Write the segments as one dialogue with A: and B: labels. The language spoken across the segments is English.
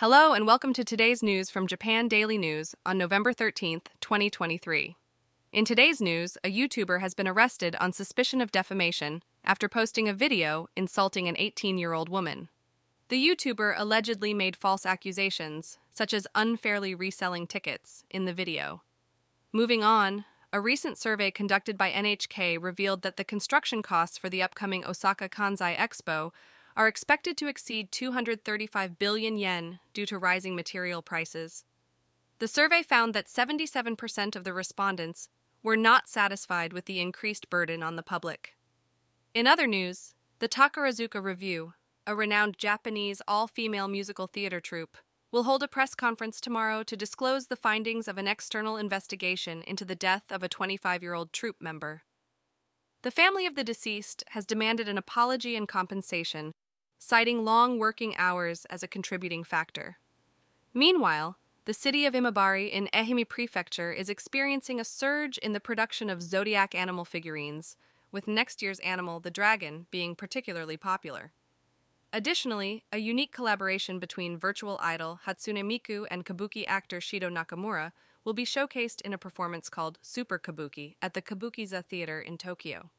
A: Hello and welcome to today's news from Japan Daily News on November 13th, 2023. In today's news, a YouTuber has been arrested on suspicion of defamation after posting a video insulting an 18 year old woman. The YouTuber allegedly made false accusations, such as unfairly reselling tickets, in the video. Moving on, a recent survey conducted by NHK revealed that the construction costs for the upcoming Osaka Kansai Expo are expected to exceed 235 billion yen due to rising material prices. The survey found that 77% of the respondents were not satisfied with the increased burden on the public. In other news, the Takarazuka Revue, a renowned Japanese all female musical theater troupe, will hold a press conference tomorrow to disclose the findings of an external investigation into the death of a 25 year old troupe member. The family of the deceased has demanded an apology and compensation, citing long working hours as a contributing factor. Meanwhile, the city of Imabari in Ehime Prefecture is experiencing a surge in the production of zodiac animal figurines, with next year's animal, the dragon, being particularly popular. Additionally, a unique collaboration between virtual idol Hatsune Miku and kabuki actor Shido Nakamura will be showcased in a performance called Super Kabuki at the Kabukiza Theater in Tokyo.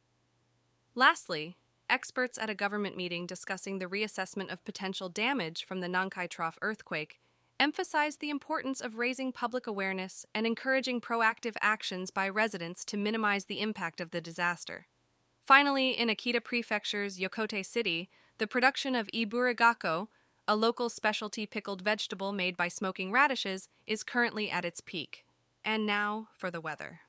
A: Lastly, experts at a government meeting discussing the reassessment of potential damage from the Nankai Trough earthquake emphasized the importance of raising public awareness and encouraging proactive actions by residents to minimize the impact of the disaster. Finally, in Akita Prefecture's Yokote City, the production of iburigakko, a local specialty pickled vegetable made by smoking radishes, is currently at its peak. And now for the weather.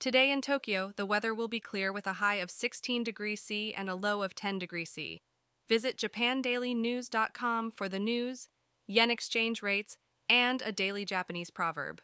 A: Today in Tokyo, the weather will be clear with a high of 16 degrees C and a low of 10 degrees C. Visit japandailynews.com for the news, yen exchange rates, and a daily Japanese proverb.